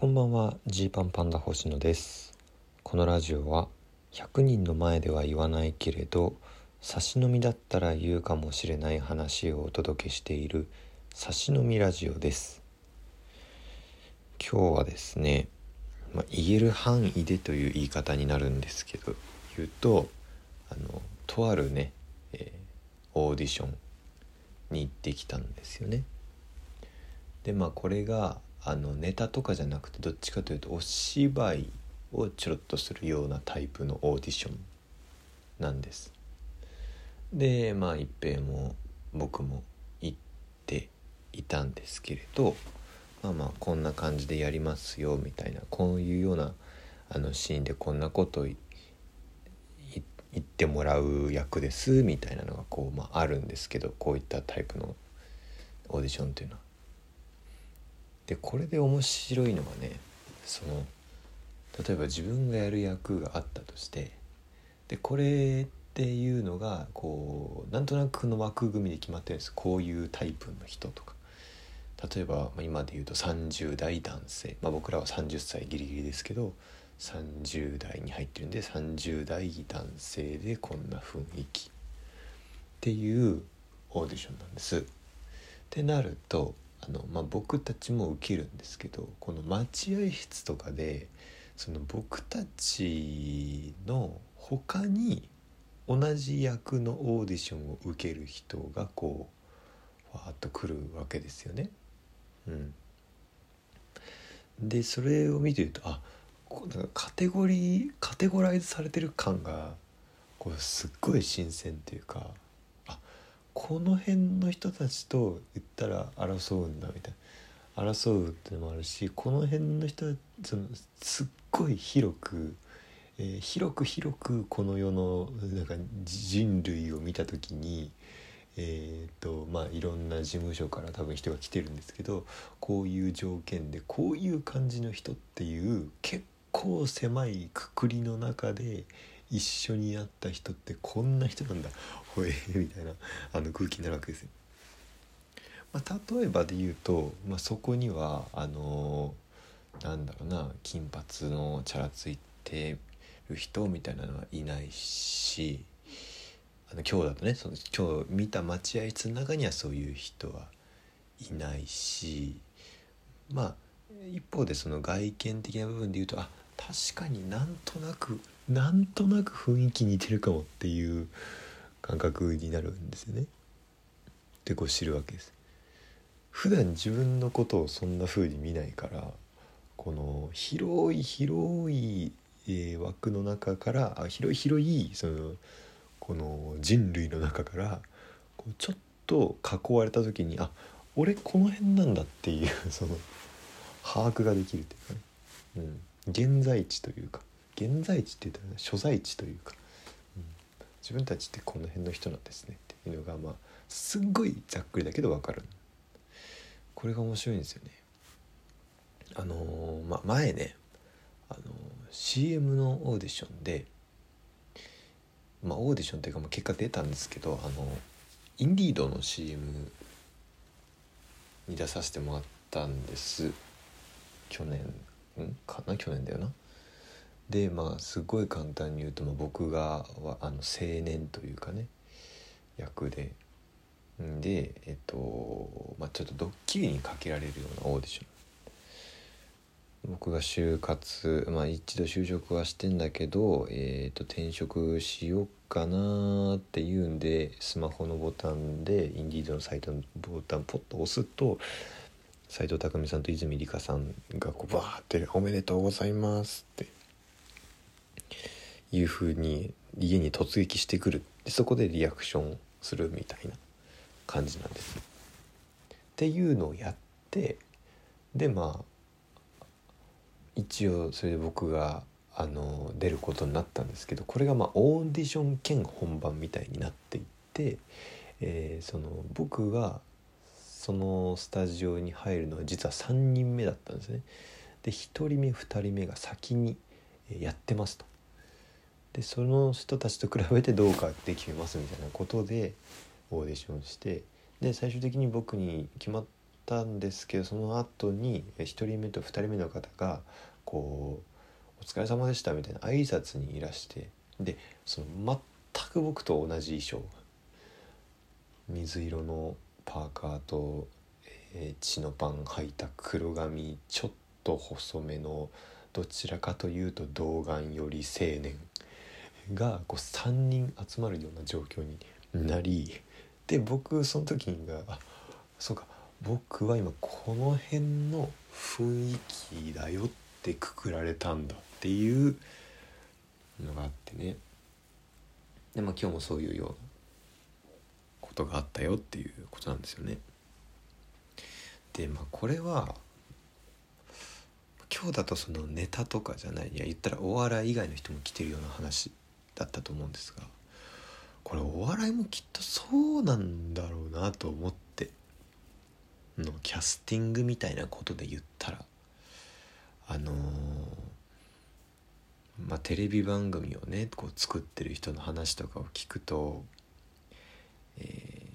こんばんはジーパンパンダ星野です。このラジオは100人の前では言わないけれど差し飲みだったら言うかもしれない話をお届けしている差し飲みラジオです。今日はですね、まあ、言える範囲でという言い方になるんですけど言うとあのとあるね、えー、オーディションに行ってきたんですよね。でまあこれがあのネタとかじゃなくてどっちかというとお芝居をちょろっとするようなタイプのオーディションなんですでまあ一平も僕も行っていたんですけれどまあまあこんな感じでやりますよみたいなこういうようなあのシーンでこんなこと言ってもらう役ですみたいなのがこう、まあ、あるんですけどこういったタイプのオーディションっていうのは。でこれで面白いのはねその例えば自分がやる役があったとしてでこれっていうのがこうなんとなくの枠組みで決まってるんです。こういうタイプの人とか。例えば、ま、今で言うと30代男性、まあ、僕らは30歳ギリギリですけど30代に入ってるんで30代男性でこんな雰囲気。っていうオーディションなんです。ってなるとあの、まあ、僕たちも受けるんですけどこの待合室とかでその僕たちの他に同じ役のオーディションを受ける人がこうわーっと来るわけですよね。うん、でそれを見てるとあこうなんかカテゴリーカテゴライズされてる感がこうすっごい新鮮っていうかこの辺の人たちと言ったら争うんだみたいな。争うってのもあるしこの辺の人そのすっごい広く、えー、広く広くこの世のなんか人類を見た時にえーとまあ、いろんな事務所から多分人が来てるんですけどこういう条件でこういう感じの人っていう結構狭いくくりの中で一緒にやった人ってこんな人なんだ。ほえ みたいなあの空気になるわけですよ。まあ、例えばで言うと、まあ、そこにはあのー、なんだろうな金髪のチャラついてる人みたいなのはいないしあの今日だとねその今日見た待合室の中にはそういう人はいないしまあ一方でその外見的な部分で言うとあ確かになんとなくなんとなく雰囲気似てるかもっていう感覚になるんですよね。でこう知るわけです。普段自分のことをそんな風に見ないからこの広い広い、えー、枠の中からあ広い広いそのこの人類の中からこうちょっと囲われた時にあ俺この辺なんだっていう その把握ができるっていうかね、うん、現在地というか現在地って言ったら所在地というか、自分たちってこの辺の人なんですねって。いうのがまあすっごいざっくりだけど分かる。これが面白いんですよね。あのー、まあ前ねあのー、CM のオーディションでまあオーディションっていうかまあ結果出たんですけどあのインディードの CM に出させてもらったんです。去年んかな？去年だよな？でまあすごい簡単に言うと、まあ、僕があの青年というかね役で。でえっと、まあ、ちょっとドッキリにかけられるようなオーディション。僕が就活まあ一度就職はしてんだけど、えー、と転職しようかなっていうんでスマホのボタンでインディードのサイトのボタンポッと押すと斎藤工さんと泉里香さんがこうバーって「おめでとうございます」っていうふうに家に突撃してくるでそこでリアクションするみたいな感じなんです。っていうのをやってでまあ一応それで僕があの出ることになったんですけどこれがまあオーディション兼本番みたいになっていって、えー、その僕がそのスタジオに入るのは実は3人目だったんですね。で1人目2人目が先にやってますと。でその人たちと比べてどうかって決めますみたいなことでオーディションしてで最終的に僕に決まったんですけどその後に1人目と2人目の方がこう「お疲れ様でした」みたいな挨拶にいらしてでその全く僕と同じ衣装水色のパーカーと、えー、血のパン履いた黒髪ちょっと細めのどちらかというと童顔より青年がこう3人集まるような状況になりで僕その時があそうか僕は今この辺の雰囲気だよってくくられたんだっていうのがあってねでまあ今日もそういうようなことがあったよっていうことなんですよね。でまあこれは今日だとそのネタとかじゃないいや言ったらお笑い以外の人も来てるような話だったと思うんですがこれお笑いもきっとそうなんだろうなと思ってのキャスティングみたいなことで言ったらあのー、まあテレビ番組をねこう作ってる人の話とかを聞くと、えー、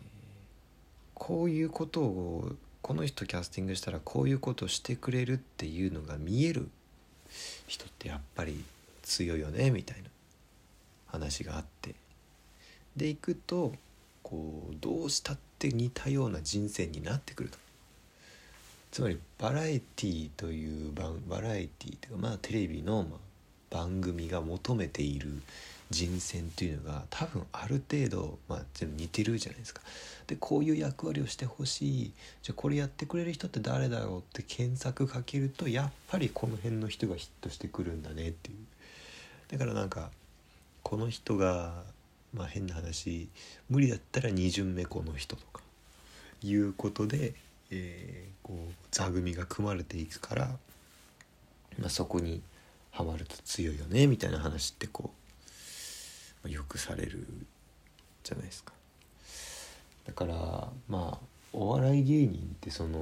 こういうことをこの人キャスティングしたらこういうことをしてくれるっていうのが見える人ってやっぱり強いよねみたいな。話があって。でいくとこうどうしたって似たような人生になってくると。つまりバラエティーという番バラエティーというかまあテレビの番組が求めている人選というのが多分ある程度、まあ、似てるじゃないですか。でこういう役割をしてほしい。じゃあこれやってくれる人って誰だろうって検索かけるとやっぱりこの辺の人がヒットしてくるんだねっていう。だからなんかこの人がまあ変な話無理だったら2巡目この人とかいうことで、えー、こう座組が組まれていくから、まあ、そこにはまると強いよねみたいな話ってこうまあよくされるじゃないですか。だからまあお笑い芸人ってその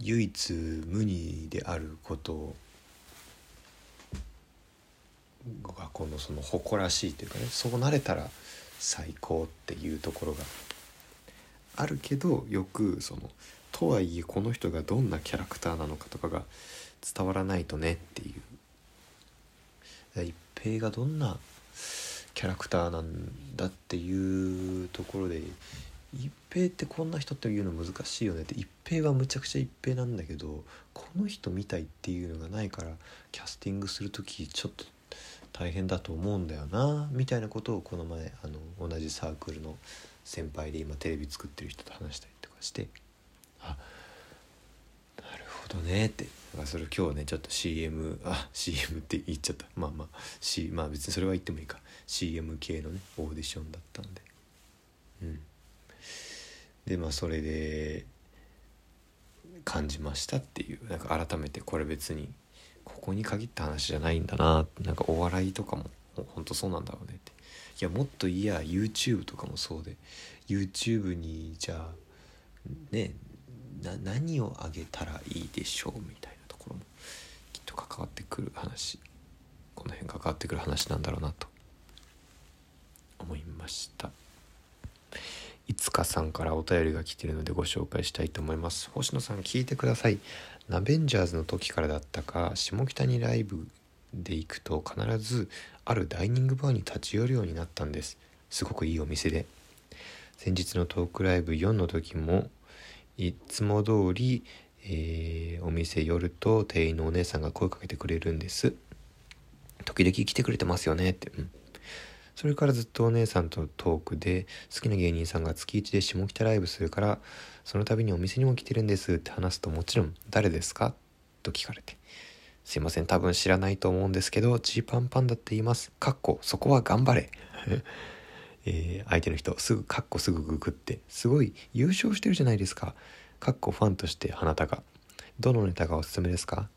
唯一無二であることがこのその誇らしいというかねそうなれたら最高っていうところがあるけどよくそのとはいえこの人がどんなキャラクターなのかとかが伝わらないとねっていう。一平がどんなキャラクターなんだっていうところで一平ってこんな人っていうの難しいよねって一平はむちゃくちゃ一平なんだけどこの人みたいっていうのがないからキャスティングする時ちょっと大変だと思うんだよなみたいなことをこの前あの同じサークルの先輩で今テレビ作ってる人と話したりとかしてあなるほどねって。だかそれ今日ねちょっと CM あ CM って言っちゃった。まあまあ、C、まあ別にそれは言ってもいいか。CM 系のねオーディションだったんで。うん。でまあそれで感じましたっていう。なんか改めてこれ別にここに限った話じゃないんだななんかお笑いとかもほんとそうなんだろうねって。いやもっといや YouTube とかもそうで。YouTube にじゃあねな何をあげたらいいでしょうみたいなところもきっと関わってくる話この辺関わってくる話なんだろうなと思いました。いつかさんからお便りが来てるのでご紹介したいと思います星野さん聞いてくださいナベンジャーズの時からだったか下北にライブで行くと必ずあるダイニングバーに立ち寄るようになったんですすごくいいお店で先日のトークライブ4の時もいつも通り、えー、お店寄ると店員のお姉さんが声かけてくれるんです。時々来てくれてますよねって。うん。それからずっとお姉さんとトークで好きな芸人さんが月1で下北ライブするからその度にお店にも来てるんですって話すともちろん誰ですか？と聞かれて。すいません。多分知らないと思うんですけどジーパンパンダって言います。かっこそこは頑張れ。えー、相手の人すぐカッコすぐググってすごい優勝してるじゃないですか。カッコファンとして花高。どのネタがおすすめですか？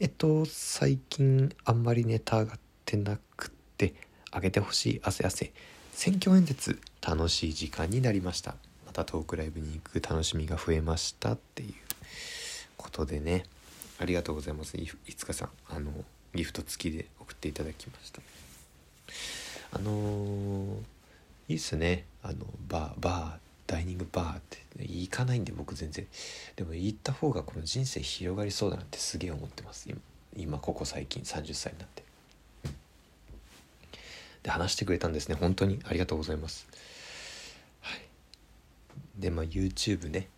えっと最近あんまりネタ上がってなくって上げてほしい汗汗。選挙演説楽しい時間になりました。またトークライブに行く楽しみが増えましたっていうことでね。ありがとうございます。いつかさんあのギフト付きで送っていただきました。あのーいいっすね。あのバーバーダイニングバーって行かないんで僕全然。でも行った方がこの人生広がりそうだなってすげえ思ってます。今今ここ最近30歳になって。で話してくれたんですね。本当に。ありがとうございます。はい。でまあ YouTube ね。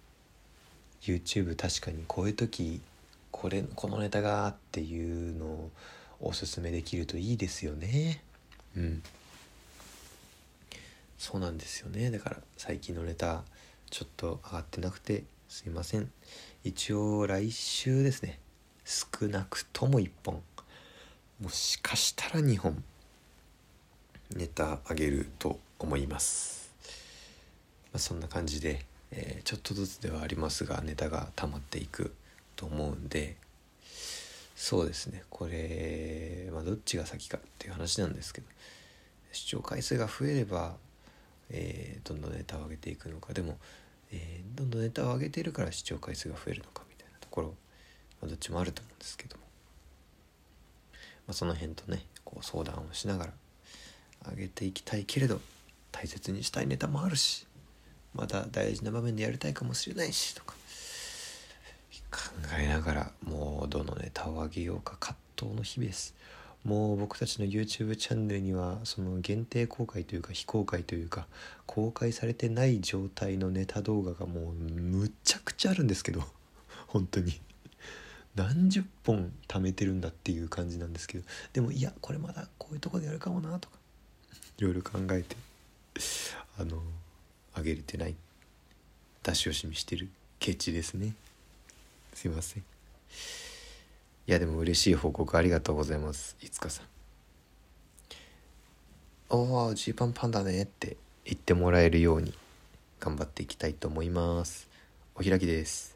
YouTube 確かにこういう時これこのネタがっていうのをおすすめできるといいですよね。うん。そうなんですよね。だから最近のネタちょっと上がってなくてすいません。一応来週ですね。少なくとも1本。もしかしたら2本。ネタあげると思います、まあ、そんな感じで、えー、ちょっとずつではありますがネタが溜まっていくと思うんでそうですね。これ、まあ、どっちが先かっていう話なんですけど視聴回数が増えれば、えー、どんどんネタを上げていくのか。でも、えー、どんどんネタを上げてるから視聴回数が増えるのかみたいなところ、まあ、どっちもあると思うんですけども、まあ、その辺とねこう相談をしながら上げていきたいけれど大切にしたいネタもあるしまた大事な場面でやりたいかもしれないしとか考えながらもうどのネタを上げようか葛藤の日々です。もう僕たちの YouTube チャンネルにはその限定公開というか非公開というか公開されてない状態のネタ動画がもうむちゃくちゃあるんですけど本当に。何十本貯めてるんだっていう感じなんですけどでもいやこれまだこういうとこでやるかもなとかいろいろ考えてあのあげれてない。出し惜しみしてる。ケチですね。すいません。いやでも嬉しい報告ありがとうございます。いつかさん。おおジーパンパンだねって言ってもらえるように頑張っていきたいと思います。お開きです。